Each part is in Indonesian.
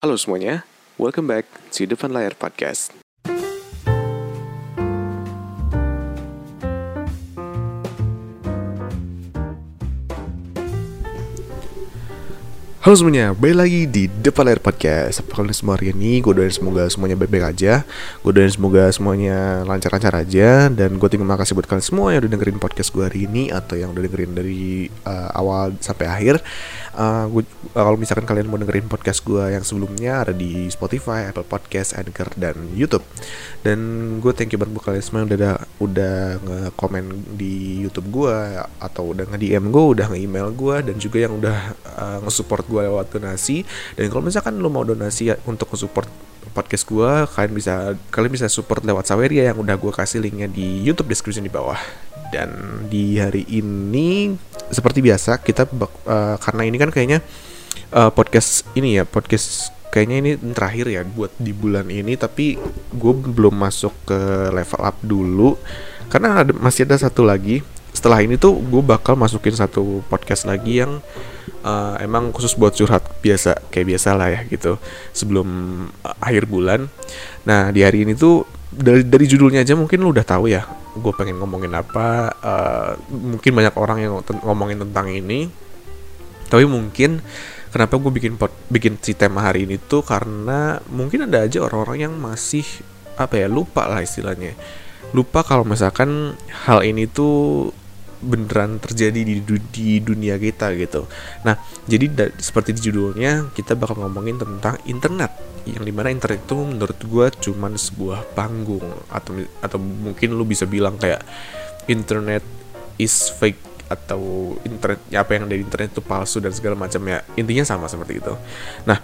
Halo semuanya, welcome back to Depan Layar Podcast. Halo semuanya, balik lagi di Depan Layar Podcast Apa kalian semua hari ini? Gue doain semoga semuanya baik-baik aja Gue doain semoga semuanya lancar-lancar aja Dan gue terima kasih buat kalian semua yang udah dengerin podcast gue hari ini Atau yang udah dengerin dari uh, awal sampai akhir uh, Kalau misalkan kalian mau dengerin podcast gue yang sebelumnya Ada di Spotify, Apple Podcast, Anchor, dan Youtube. Dan gue thank you banget buat kalian semua yang udah, udah nge-komen di Youtube gue Atau udah nge-DM gue, udah nge-email gue Dan juga yang udah uh, nge-support gue lewat donasi. Dan kalau misalkan lo mau donasi untuk support podcast gue kalian bisa kalian bisa support lewat Saweria yang udah gue kasih linknya di YouTube description di bawah. Dan di hari ini seperti biasa kita uh, karena ini kan kayaknya uh, podcast ini ya podcast kayaknya ini terakhir ya buat di bulan ini tapi gue belum masuk ke level up dulu. Karena ada, masih ada satu lagi. Setelah ini tuh gue bakal masukin satu podcast lagi yang uh, emang khusus buat curhat biasa kayak biasa lah ya gitu. Sebelum uh, akhir bulan. Nah di hari ini tuh dari dari judulnya aja mungkin lu udah tahu ya gue pengen ngomongin apa uh, mungkin banyak orang yang ngomongin tentang ini. Tapi mungkin kenapa gue bikin pot, bikin si tema hari ini tuh karena mungkin ada aja orang-orang yang masih apa ya lupa lah istilahnya. Lupa kalau misalkan hal ini tuh beneran terjadi di, di dunia kita gitu. Nah, jadi seperti di judulnya kita bakal ngomongin tentang internet yang di mana internet itu menurut gue cuman sebuah panggung atau atau mungkin lu bisa bilang kayak internet is fake atau internet ya apa yang dari internet itu palsu dan segala macam ya intinya sama seperti itu. Nah,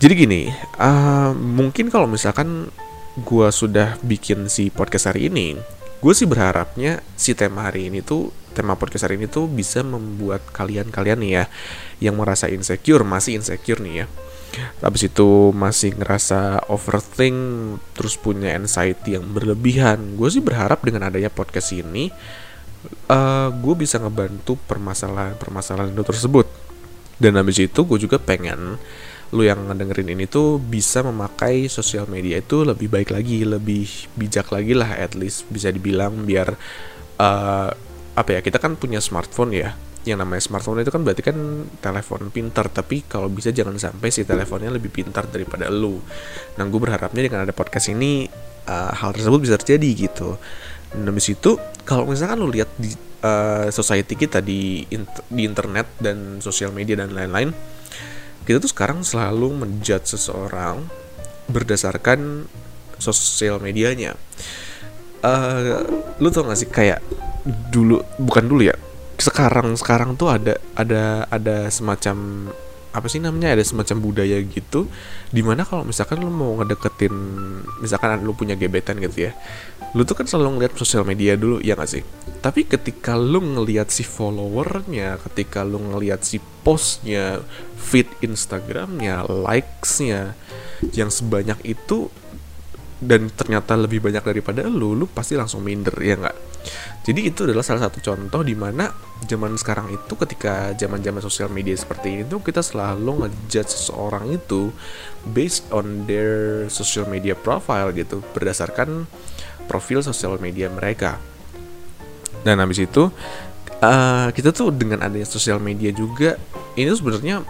jadi gini, uh, mungkin kalau misalkan gue sudah bikin si podcast hari ini, gue sih berharapnya si tema hari ini tuh tema podcast hari ini tuh bisa membuat kalian-kalian nih ya yang merasa insecure masih insecure nih ya. Habis itu masih ngerasa overthink terus punya anxiety yang berlebihan. Gue sih berharap dengan adanya podcast ini uh, gue bisa ngebantu permasalahan-permasalahan itu tersebut. Dan habis itu gue juga pengen lu yang ngedengerin ini tuh bisa memakai sosial media itu lebih baik lagi, lebih bijak lagi lah at least bisa dibilang biar uh, apa ya kita kan punya smartphone ya. Yang namanya smartphone itu kan berarti kan telepon pintar tapi kalau bisa jangan sampai si teleponnya lebih pintar daripada lu. Nah gue berharapnya dengan ada podcast ini uh, hal tersebut bisa terjadi gitu. Dan habis itu kalau misalkan lu lihat di uh, society kita di di internet dan sosial media dan lain-lain kita tuh sekarang selalu menjudge seseorang berdasarkan sosial medianya. Uh, lu tau gak sih kayak dulu bukan dulu ya sekarang sekarang tuh ada ada ada semacam apa sih namanya ada semacam budaya gitu di mana kalau misalkan lu mau ngedeketin misalkan lu punya gebetan gitu ya lu tuh kan selalu ngeliat sosial media dulu ya gak sih tapi ketika lu ngeliat si followernya ketika lu ngeliat si postnya feed instagramnya likesnya yang sebanyak itu dan ternyata lebih banyak daripada lu, lu pasti langsung minder ya nggak? Jadi itu adalah salah satu contoh di mana zaman sekarang itu ketika zaman-zaman sosial media seperti ini tuh kita selalu ngejudge seseorang itu based on their social media profile gitu, berdasarkan profil sosial media mereka. Dan habis itu uh, kita tuh dengan adanya sosial media juga ini sebenarnya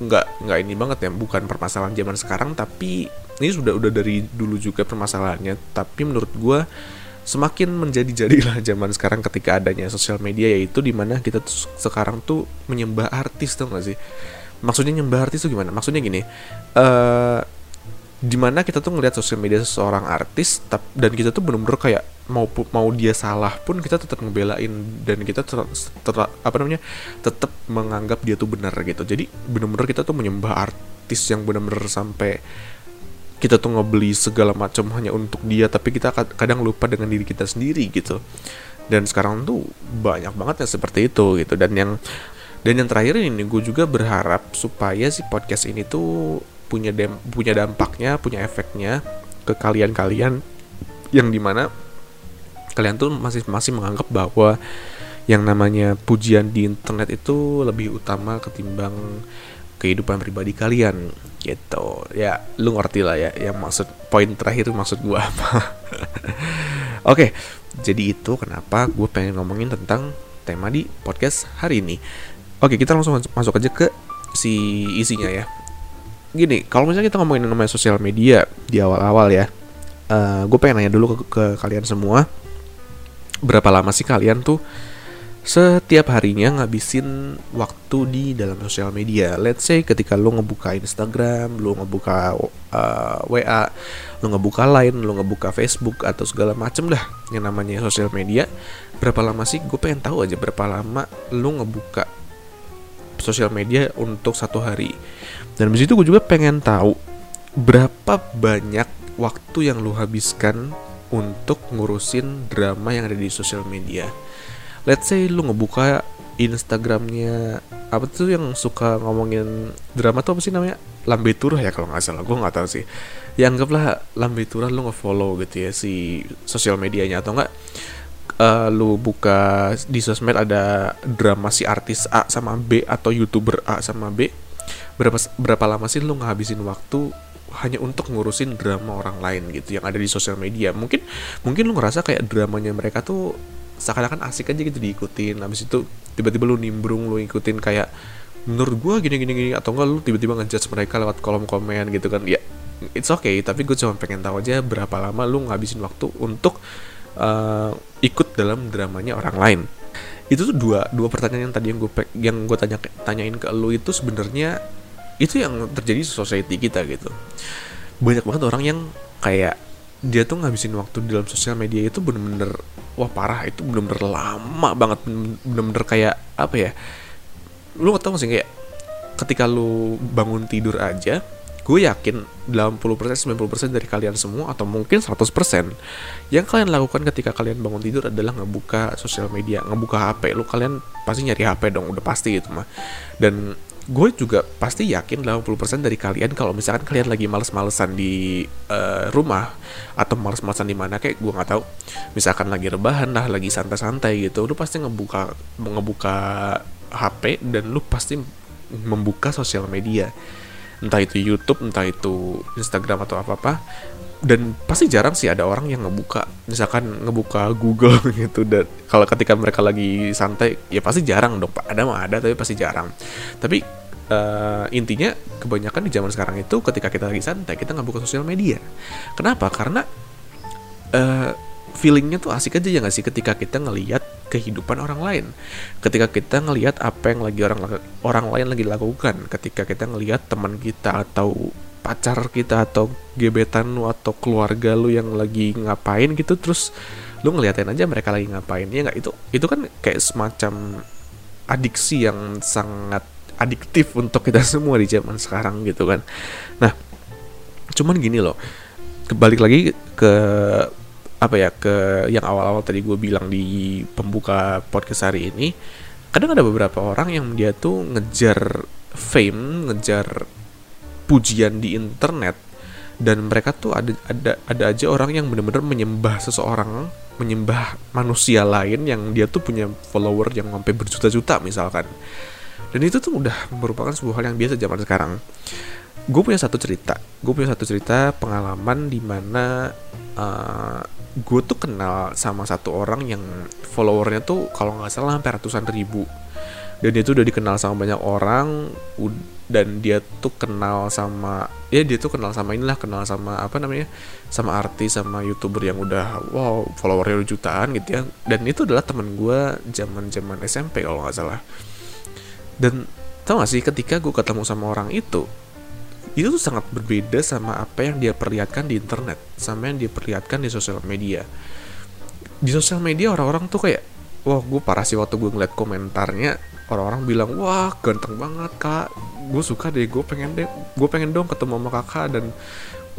nggak nggak ini banget ya bukan permasalahan zaman sekarang tapi ini sudah udah dari dulu juga permasalahannya tapi menurut gue semakin menjadi jadilah zaman sekarang ketika adanya sosial media yaitu di mana kita tuh sekarang tuh menyembah artis tuh gak sih? Maksudnya nyembah artis tuh gimana? Maksudnya gini uh, di mana kita tuh ngeliat sosial media seseorang artis dan kita tuh bener-bener kayak mau mau dia salah pun kita tetap ngebelain dan kita tetap apa namanya tetap menganggap dia tuh benar gitu. Jadi bener-bener kita tuh menyembah artis yang bener-bener sampai kita tuh ngebeli segala macam hanya untuk dia tapi kita kadang lupa dengan diri kita sendiri gitu. Dan sekarang tuh banyak banget yang seperti itu gitu. Dan yang dan yang terakhir ini gue juga berharap supaya si podcast ini tuh punya dem punya dampaknya punya efeknya ke kalian-kalian yang di mana kalian tuh masih masih menganggap bahwa yang namanya pujian di internet itu lebih utama ketimbang kehidupan pribadi kalian gitu. Ya lu ngerti lah ya yang maksud poin terakhir maksud gue apa. Oke jadi itu kenapa gue pengen ngomongin tentang tema di podcast hari ini. Oke kita langsung masuk aja ke si isinya ya. Gini kalau misalnya kita ngomongin namanya sosial media di awal-awal ya uh, eh, gue pengen nanya dulu ke, ke kalian semua berapa lama sih kalian tuh setiap harinya ngabisin waktu di dalam sosial media. Let's say ketika lo ngebuka Instagram, lo ngebuka uh, eh, WA, lo ngebuka Line, lo ngebuka Facebook atau segala macem dah yang namanya sosial media. Berapa lama sih? Gue pengen tahu aja berapa lama lo ngebuka sosial media untuk satu hari. Dan di situ gue juga pengen tahu berapa banyak waktu yang lo habiskan untuk ngurusin drama yang ada di sosial media let's say lu ngebuka Instagramnya apa tuh yang suka ngomongin drama tuh apa sih namanya? Lambe Turah ya kalau nggak salah gue nggak tahu sih. Ya anggaplah Lambe Turah lu ngefollow gitu ya si sosial medianya atau enggak uh, eh, lu buka di sosmed ada drama si artis A sama B atau youtuber A sama B berapa berapa lama sih lu ngabisin waktu hanya untuk ngurusin drama orang lain gitu yang ada di sosial media? Mungkin mungkin lu ngerasa kayak dramanya mereka tuh seakan-akan asik aja gitu diikutin. Habis itu tiba-tiba lu nimbrung lu ikutin kayak menurut gue gini gini gini atau enggak lu tiba-tiba ngejudge mereka lewat kolom komen gitu kan. Ya it's okay tapi gue cuma pengen tahu aja berapa lama lu ngabisin waktu untuk uh, ikut dalam dramanya orang lain. Itu tuh dua dua pertanyaan yang tadi yang gue yang gue tanya tanyain ke lu itu sebenarnya itu yang terjadi di society kita gitu. Banyak banget orang yang kayak dia tuh ngabisin waktu di dalam sosial media itu bener-bener wah parah. Itu bener-bener lama banget bener-bener kayak apa ya lu tau gak sih kayak ketika lu bangun tidur aja gue yakin 80% 90% dari kalian semua atau mungkin 100% yang kalian lakukan ketika kalian bangun tidur adalah ngebuka sosial media ngebuka HP lu. Kalian pasti nyari HP dong udah pasti itu mah. Dan gue juga pasti yakin 80% dari kalian kalau misalkan kalian lagi males-malesan di uh, rumah atau males-malesan di mana kayak gue nggak tahu misalkan lagi rebahan lah lagi santai-santai gitu lu pasti ngebuka ngebuka HP dan lu pasti membuka sosial media. Entah itu YouTube entah itu Instagram atau apa apa dan pasti jarang sih ada orang yang ngebuka misalkan ngebuka Google gitu. Dan kalau ketika mereka lagi santai ya pasti jarang dong ada mah ada tapi pasti jarang. Tapi uh, intinya kebanyakan di zaman sekarang itu ketika kita lagi santai kita nggak buka sosial media. Kenapa? Karena uh, feelingnya tuh asik aja ya nggak sih? Ketika kita ngelihat kehidupan orang lain. Ketika kita ngelihat apa yang lagi orang orang lain lagi lakukan. Ketika kita ngelihat teman kita atau pacar kita atau gebetan lu atau keluarga lu yang lagi ngapain gitu terus lu ngeliatin aja mereka lagi ngapain ya nggak? Itu itu kan kayak semacam adiksi yang sangat adiktif untuk kita semua di zaman sekarang gitu kan. Nah cuman gini loh kebalik lagi ke apa ya ke yang awal-awal tadi gue bilang di pembuka podcast hari ini kadang ada beberapa orang yang dia tuh ngejar fame ngejar pujian di internet dan mereka tuh ada ada ada aja orang yang benar-benar menyembah seseorang menyembah manusia lain yang dia tuh punya follower yang sampai berjuta-juta misalkan dan itu tuh udah merupakan sebuah hal yang biasa zaman sekarang. Gue punya satu cerita. Gue punya satu cerita pengalaman di mana uh, gue tuh kenal sama satu orang yang followernya tuh kalau nggak salah hampir ratusan ribu. Dan dia tuh udah dikenal sama banyak orang dan dia tuh kenal sama ya dia tuh kenal sama inilah kenal sama apa namanya sama artis sama youtuber yang udah wow followernya udah jutaan gitu ya. Dan itu adalah temen gue zaman zaman SMP kalau nggak salah dan tau gak sih ketika gue ketemu sama orang itu itu tuh sangat berbeda sama apa yang dia perlihatkan di internet sama yang dia perlihatkan di sosial media. Di sosial media orang-orang tuh kayak wah gue parah sih waktu gue ngeliat komentarnya orang-orang bilang wah ganteng banget kak gue suka deh gue pengen deh gue pengen dong ketemu sama kakak dan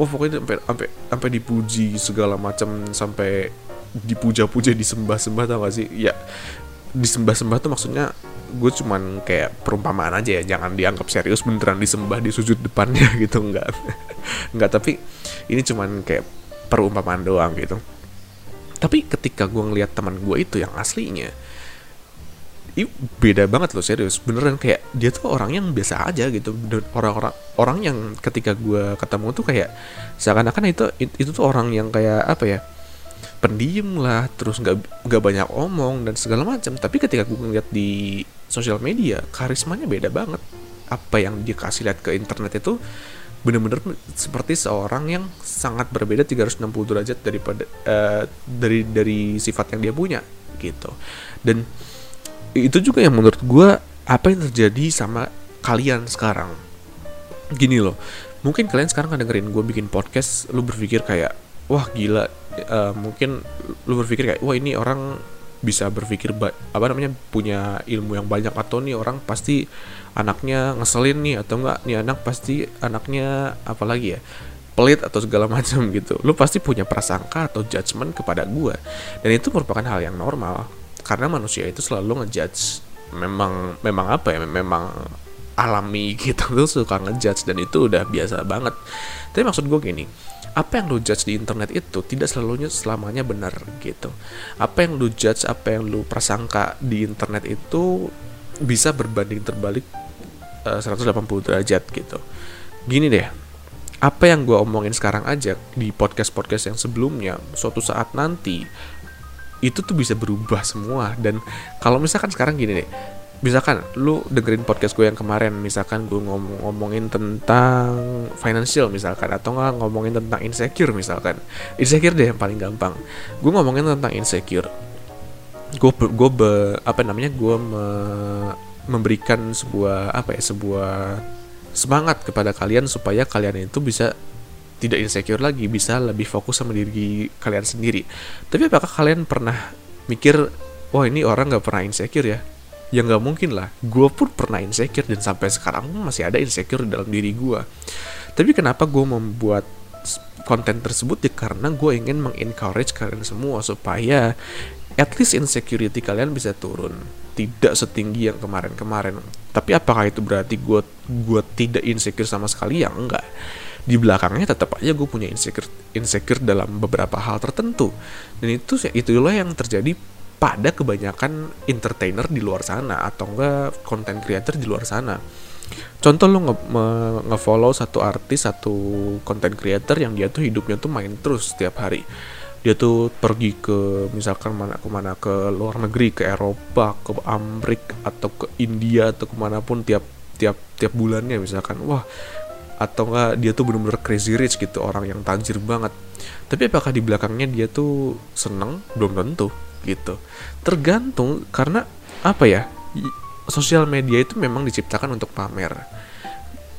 wah pokoknya sampai sampai sampai dipuji segala macam sampai dipuja-puja disembah-sembah tau gak sih? Ya disembah-sembah tuh maksudnya gue cuman kayak perumpamaan aja ya jangan dianggap serius beneran disembah di sujud depannya gitu enggak. Enggak tapi ini cuman kayak perumpamaan doang gitu. Tapi ketika gue ngeliat teman gue itu yang aslinya Ih, beda banget loh serius. Beneran kayak dia tuh orang yang biasa aja gitu. Orang-orang orang yang ketika gue ketemu tuh kayak seakan-akan itu itu tuh orang yang kayak apa ya pendiam lah terus nggak nggak banyak omong dan segala macam. Tapi ketika gue ngeliat di sosial media karismanya beda banget. Apa yang dia kasih lihat ke internet itu bener-bener seperti seorang yang sangat berbeda 360 derajat daripada uh, dari dari sifat yang dia punya gitu. Dan itu juga yang menurut gue apa yang terjadi sama kalian sekarang. Gini loh mungkin kalian sekarang dengerin gue bikin podcast lu berpikir kayak wah gila uh, mungkin lu berpikir kayak wah ini orang bisa berpikir apa namanya punya ilmu yang banyak atau nih orang pasti anaknya ngeselin nih atau enggak nih anak pasti anaknya apalagi ya pelit atau segala macam gitu. Lu pasti punya prasangka atau judgement kepada gue dan itu merupakan hal yang normal karena manusia itu selalu ngejudge memang memang apa ya memang alami gitu tuh suka ngejudge dan itu udah biasa banget. Tapi maksud gue gini apa yang lu judge di internet itu tidak selalunya selamanya benar gitu. Apa yang lu judge, apa yang lu prasangka di internet itu bisa berbanding terbalik uh, eh, 180 derajat gitu. Gini deh, apa yang gue omongin sekarang aja di podcast-podcast yang sebelumnya, suatu saat nanti itu tuh bisa berubah semua dan kalau misalkan sekarang gini deh misalkan lu dengerin podcast gue yang kemarin misalkan gue ngomong ngomongin tentang financial misalkan atau nggak ngomongin tentang insecure misalkan. Insecure deh yang paling gampang. Gue ngomongin tentang insecure. Gue gue apa namanya gue me, memberikan sebuah apa ya sebuah semangat kepada kalian supaya kalian itu bisa tidak insecure lagi bisa lebih fokus sama diri kalian sendiri. Tapi apakah kalian pernah mikir wah ini orang nggak pernah insecure ya ya nggak mungkin lah. Gue pun pernah insecure dan sampai sekarang masih ada insecure dalam diri gue tapi kenapa gue membuat konten tersebut? Ya karena gue ingin mengencourage kalian semua supaya at least insecurity kalian bisa turun. Tidak setinggi yang kemarin-kemarin. Tapi apakah itu berarti gue gue tidak insecure sama sekali? Ya enggak. Di belakangnya tetap aja gue punya insecure insecure dalam beberapa hal tertentu. Dan itu itulah yang terjadi pada kebanyakan entertainer di luar sana atau enggak content creator di luar sana. Contoh lo nge, nge follow satu artis, satu content creator yang dia tuh hidupnya tuh main terus setiap hari. Dia tuh pergi ke misalkan mana ke mana ke luar negeri, ke Eropa, ke Amerika atau ke India atau ke mana pun tiap tiap tiap bulannya misalkan. Wah, atau enggak dia tuh bener-bener crazy rich gitu orang yang tajir banget tapi apakah di belakangnya dia tuh seneng belum tentu gitu. Tergantung karena apa ya sosial media itu memang diciptakan untuk pamer.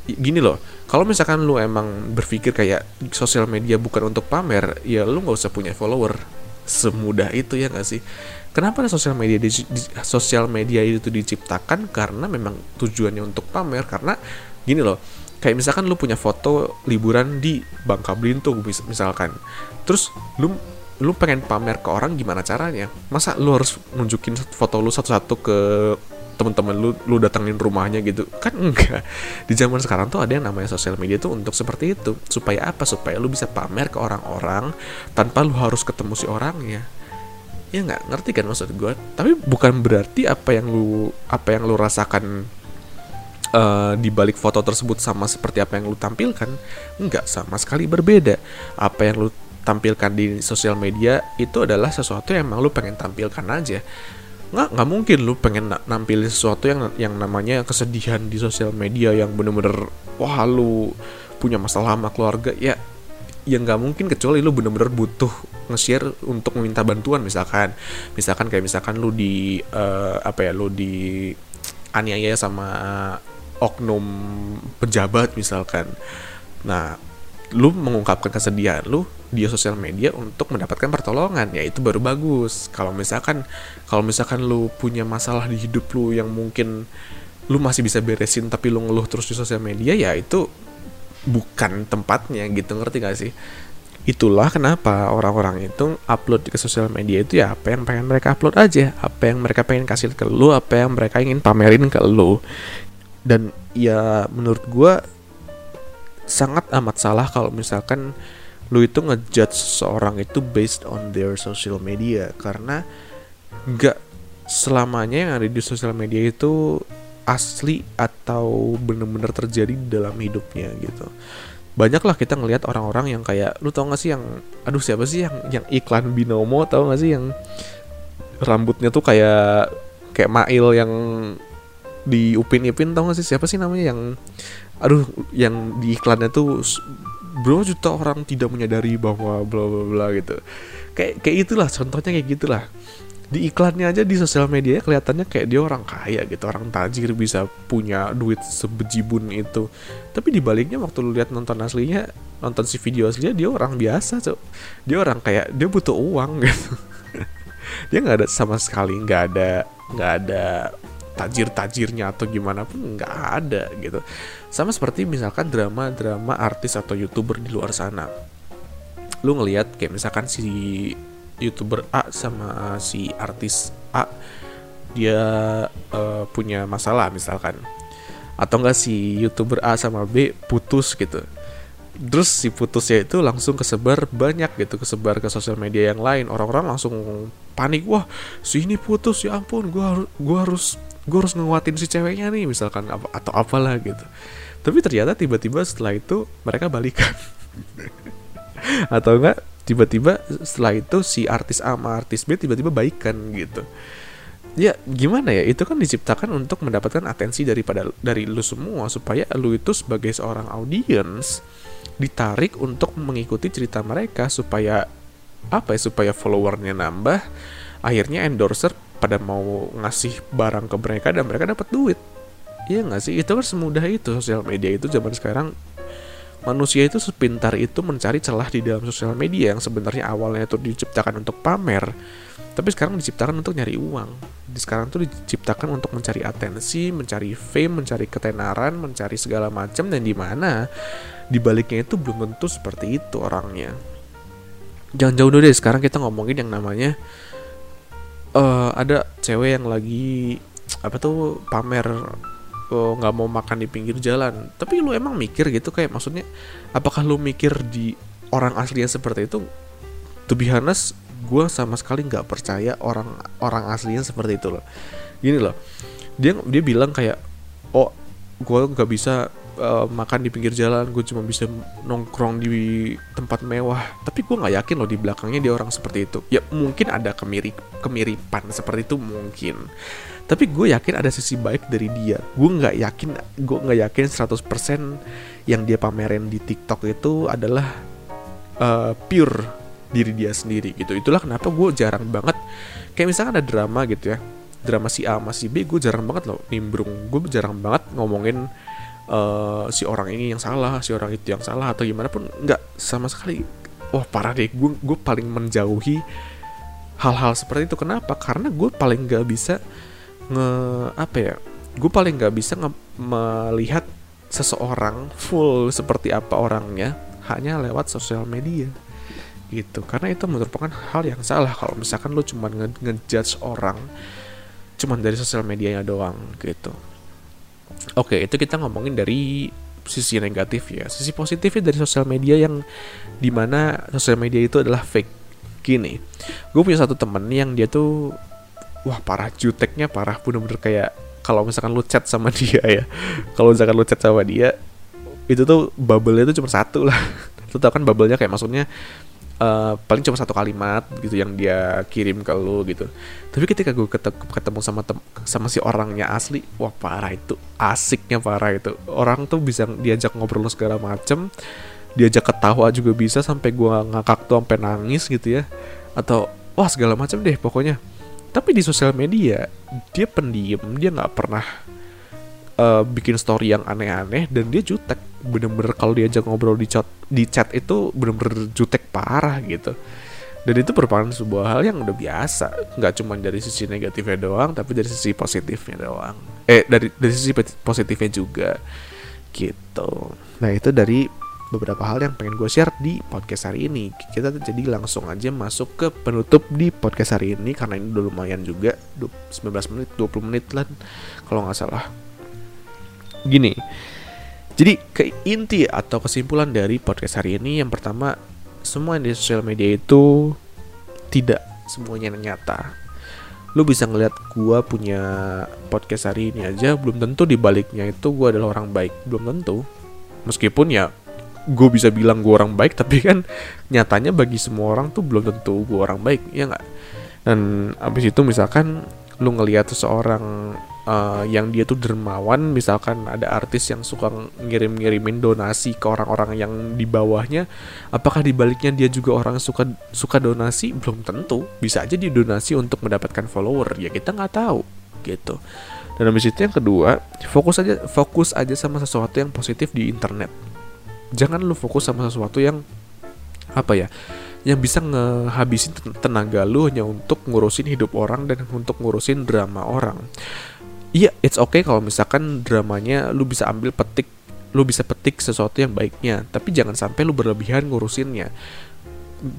Gini loh kalau misalkan lu emang berpikir kayak sosial media bukan untuk pamer ya lu nggak usah punya follower. Semudah itu ya nggak sih? Kenapa sosial media di, di, sosial media itu diciptakan? Karena memang tujuannya untuk pamer karena gini loh kayak misalkan lu punya foto liburan di Bangka Belitung misalkan. Terus lu lu pengen pamer ke orang gimana caranya? Masa lu harus nunjukin foto lu satu-satu ke temen-temen lu lu datengin rumahnya gitu? Kan enggak. Di zaman sekarang tuh ada yang namanya sosial media tuh untuk seperti itu. Supaya apa? Supaya lu bisa pamer ke orang-orang tanpa lu harus ketemu si orangnya. Ya nggak ngerti kan maksud gue tapi bukan berarti apa yang lu apa yang lu rasakan uh, di balik foto tersebut sama seperti apa yang lu tampilkan nggak sama sekali berbeda. Apa yang lu tampilkan di sosial media itu adalah sesuatu yang emang lu pengen tampilkan aja. Nggak nggak mungkin lu pengen nampilin sesuatu yang yang namanya kesedihan di sosial media yang bener-bener wah lu punya masalah sama keluarga. Ya ya nggak mungkin kecuali lu bener-bener butuh nge-share untuk meminta bantuan misalkan. Misalkan kayak misalkan lu di uh, apa ya lu di aniaya sama oknum pejabat misalkan. Nah lu mengungkapkan kesedihan lu di sosial media untuk mendapatkan pertolongan ya itu baru bagus. Kalau misalkan kalau misalkan lu punya masalah di hidup lu yang mungkin lu masih bisa beresin tapi lu ngeluh terus di sosial media ya itu bukan tempatnya gitu ngerti gak sih? Itulah kenapa orang-orang itu upload ke sosial media itu ya apa yang pengen mereka upload aja. Apa yang mereka pengen kasih ke lu apa yang mereka ingin pamerin ke lu. Dan ya menurut gue sangat amat salah kalau misalkan lu itu ngejudge seseorang itu based on their social media. Karena nggak selamanya yang ada di sosial media itu asli atau bener-bener terjadi dalam hidupnya gitu. Banyak lah kita ngelihat orang-orang yang kayak lu tau gak sih yang aduh siapa sih yang yang iklan binomo tau gak sih yang rambutnya tuh kayak kayak Mail yang di Upin Ipin tau gak sih? Siapa sih namanya yang aduh yang di iklannya tuh bro juta orang tidak menyadari bahwa bla bla bla gitu. Kayak kayak itulah contohnya kayak gitulah. Di iklannya aja di sosial media kelihatannya kayak dia orang kaya gitu orang tajir bisa punya duit sebejibun itu. Tapi dibaliknya waktu lu lihat nonton aslinya nonton si video aslinya dia orang biasa cok dia orang kayak dia butuh uang gitu. Dia nggak ada sama sekali nggak ada nggak ada tajir-tajirnya atau gimana pun nggak ada gitu. Sama seperti misalkan drama-drama artis atau youtuber di luar sana. Lu ngelihat kayak misalkan si youtuber A sama si artis A dia uh, punya masalah misalkan. Atau enggak si youtuber A sama B putus gitu terus si putusnya itu langsung kesebar banyak gitu kesebar ke sosial media yang lain. Orang-orang langsung panik wah si ini putus ya ampun gua harus gua harus gua harus nguatin si ceweknya nih misalkan apa atau apalah gitu. Tapi ternyata tiba-tiba setelah itu mereka balikan. Atau enggak tiba-tiba setelah itu si artis A sama artis B tiba-tiba baikan gitu. Ya gimana ya? Itu kan diciptakan untuk mendapatkan atensi daripada dari lu semua supaya lu itu sebagai seorang audiens ditarik untuk mengikuti cerita mereka supaya apa ya supaya followernya nambah akhirnya endorser pada mau ngasih barang ke mereka dan mereka dapat duit. Iya nggak sih? Itu kan semudah itu sosial media itu zaman sekarang manusia itu sepintar itu mencari celah di dalam sosial media yang sebenarnya awalnya itu diciptakan untuk pamer tapi sekarang diciptakan untuk nyari uang. Di sekarang tuh diciptakan untuk mencari atensi mencari fame mencari ketenaran mencari segala macam dan di mana? Di baliknya itu belum tentu seperti itu orangnya. Jangan jauh dulu deh sekarang kita ngomongin yang namanya uh, ada cewek yang lagi apa tuh pamer nggak mau makan di pinggir jalan. Tapi lu emang mikir gitu kayak maksudnya apakah lu mikir di orang aslinya seperti itu? To be honest gue sama sekali nggak percaya orang orang aslinya seperti itu loh. Gini loh dia dia bilang kayak oh gue nggak bisa uh, makan di pinggir jalan gue cuma bisa nongkrong di tempat mewah. Tapi gue nggak yakin loh di belakangnya dia orang seperti itu. Ya mungkin ada kemirip kemiripan seperti itu mungkin. Tapi gue yakin ada sisi baik dari dia. Gue nggak yakin gue nggak yakin 100% yang dia pamerin di TikTok itu adalah uh, pure diri dia sendiri gitu. Itulah kenapa gue jarang banget kayak misalnya ada drama gitu ya. Drama si A sama si B gue jarang banget loh nimbrung. Gue jarang banget ngomongin uh, si orang ini yang salah si orang itu yang salah atau gimana pun nggak sama sekali. Wah parah deh gue gue paling menjauhi hal-hal seperti itu. Kenapa? Karena gue paling nggak bisa nge apa ya gue paling nggak bisa nge melihat seseorang full seperti apa orangnya hanya lewat sosial media gitu. Karena itu merupakan hal yang salah kalau misalkan lo cuma nge ngejudge orang cuman dari sosial medianya doang gitu oke itu kita ngomongin dari sisi negatif ya. Sisi positifnya dari sosial media yang di mana sosial media itu adalah fake. Gini gue punya satu temen yang dia tuh wah parah juteknya parah. Bener-bener kayak kalau misalkan lu chat sama dia ya kalau misalkan lu chat sama dia itu tuh bubble-nya tuh cuma satu lah. Lu tau kan bubble-nya kayak maksudnya uh, paling cuma satu kalimat gitu yang dia kirim ke lu gitu. Tapi ketika gue ketemu sama tem sama si orangnya asli wah parah itu. Asiknya parah itu. Orang tuh bisa diajak ngobrol segala macem diajak ketawa juga bisa sampai gue ngakak tuh sampai nangis gitu ya. Atau wah segala macam deh pokoknya. Tapi di sosial media dia pendiam dia nggak pernah uh, bikin story yang aneh-aneh dan dia jutek bener-bener kalau diajak ngobrol di chat di chat itu bener-bener jutek parah gitu dan itu merupakan sebuah hal yang udah biasa nggak cuma dari sisi negatifnya doang tapi dari sisi positifnya doang eh dari dari sisi positifnya juga gitu nah itu dari beberapa hal yang pengen gue share di podcast hari ini. Kita jadi langsung aja masuk ke penutup di podcast hari ini karena ini udah lumayan juga 19 menit, 20 menit lah kalau nggak salah. Gini. Jadi ke inti atau kesimpulan dari podcast hari ini yang pertama semua yang di sosial media itu tidak semuanya nyata. lu bisa ngeliat gue punya podcast hari ini aja belum tentu di baliknya itu gue adalah orang baik belum tentu meskipun ya gue bisa bilang gue orang baik tapi kan nyatanya bagi semua orang tuh belum tentu gue orang baik ya nggak dan abis itu misalkan lu ngelihat seseorang uh, yang dia tuh dermawan misalkan ada artis yang suka ngirim-ngirimin donasi ke orang-orang yang di bawahnya apakah di baliknya dia juga orang suka suka donasi? Belum tentu. Bisa aja dia donasi untuk mendapatkan follower. Ya kita nggak tahu gitu. Dan habis itu yang kedua fokus aja fokus aja sama sesuatu yang positif di internet. Jangan lu fokus sama sesuatu yang apa ya yang bisa ngehabisin tenaga lu hanya untuk ngurusin hidup orang dan untuk ngurusin drama orang iya it's okay kalau misalkan dramanya lu bisa ambil petik lu bisa petik sesuatu yang baiknya tapi jangan sampai lu berlebihan ngurusinnya.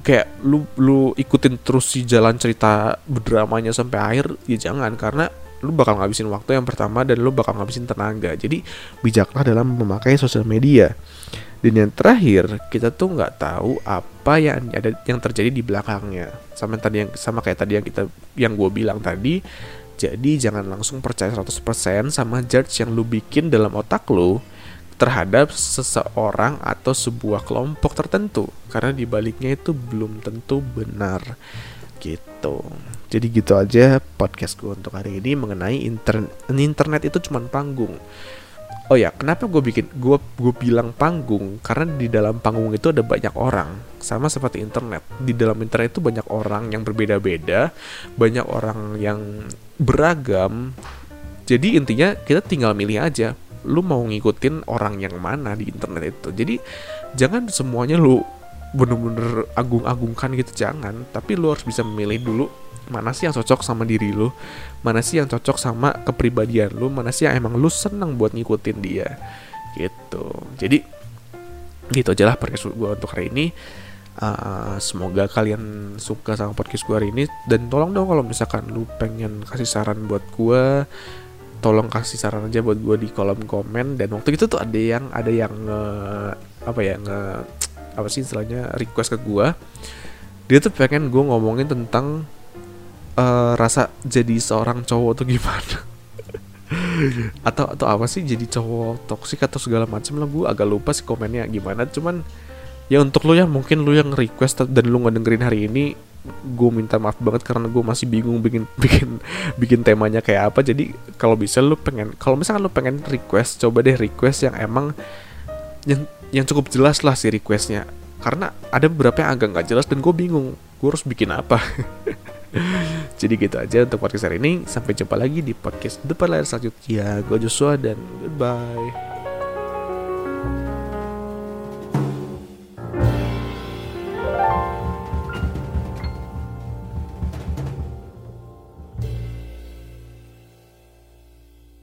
Kayak lu lu ikutin terus si jalan cerita dramanya sampai akhir ya jangan karena lu bakal ngabisin waktu yang pertama dan lu bakal ngabisin tenaga. Jadi bijaklah dalam memakai sosial media. Dan yang terakhir kita tuh nggak tahu apa yang ada yang terjadi di belakangnya. Sama tadi yang sama kayak tadi yang kita yang gue bilang tadi jadi jangan langsung percaya 100% sama judge yang lu bikin dalam otak lu terhadap seseorang atau sebuah kelompok tertentu karena di baliknya itu belum tentu benar gitu. Jadi gitu aja podcast gue untuk hari ini mengenai internet. Internet itu cuma panggung. Oh ya, kenapa gue bikin gue gue bilang panggung? Karena di dalam panggung itu ada banyak orang, sama seperti internet. Di dalam internet itu banyak orang yang berbeda-beda, banyak orang yang beragam. Jadi intinya kita tinggal milih aja, lu mau ngikutin orang yang mana di internet itu. Jadi jangan semuanya lu bener-bener agung-agungkan gitu jangan, tapi lu harus bisa memilih dulu mana sih yang cocok sama diri lu mana sih yang cocok sama kepribadian lu mana sih yang emang lu seneng buat ngikutin dia gitu jadi gitu aja lah gue untuk hari ini uh, semoga kalian suka sama podcast gue hari ini. Dan tolong dong kalau misalkan lu pengen kasih saran buat gue tolong kasih saran aja buat gue di kolom komen. Dan waktu itu tuh ada yang ada yang nge, apa ya nge apa sih istilahnya request ke gue dia tuh pengen gue ngomongin tentang uh, rasa jadi seorang cowok tuh gimana. Atau atau apa sih jadi cowok toksik atau segala macam lah. Gue agak lupa sih komennya gimana. Cuman ya untuk lo ya mungkin lo yang request dan lo nggak dengerin hari ini gue minta maaf banget karena gue masih bingung bikin bikin bikin temanya kayak apa jadi kalau bisa lo pengen kalau misalkan lo pengen request coba deh request yang emang yang yang cukup jelas lah si requestnya karena ada beberapa yang agak nggak jelas dan gue bingung gue harus bikin apa Jadi gitu aja untuk podcast hari ini. Sampai jumpa lagi di podcast depan layar selanjutnya. Gue Joshua dan goodbye.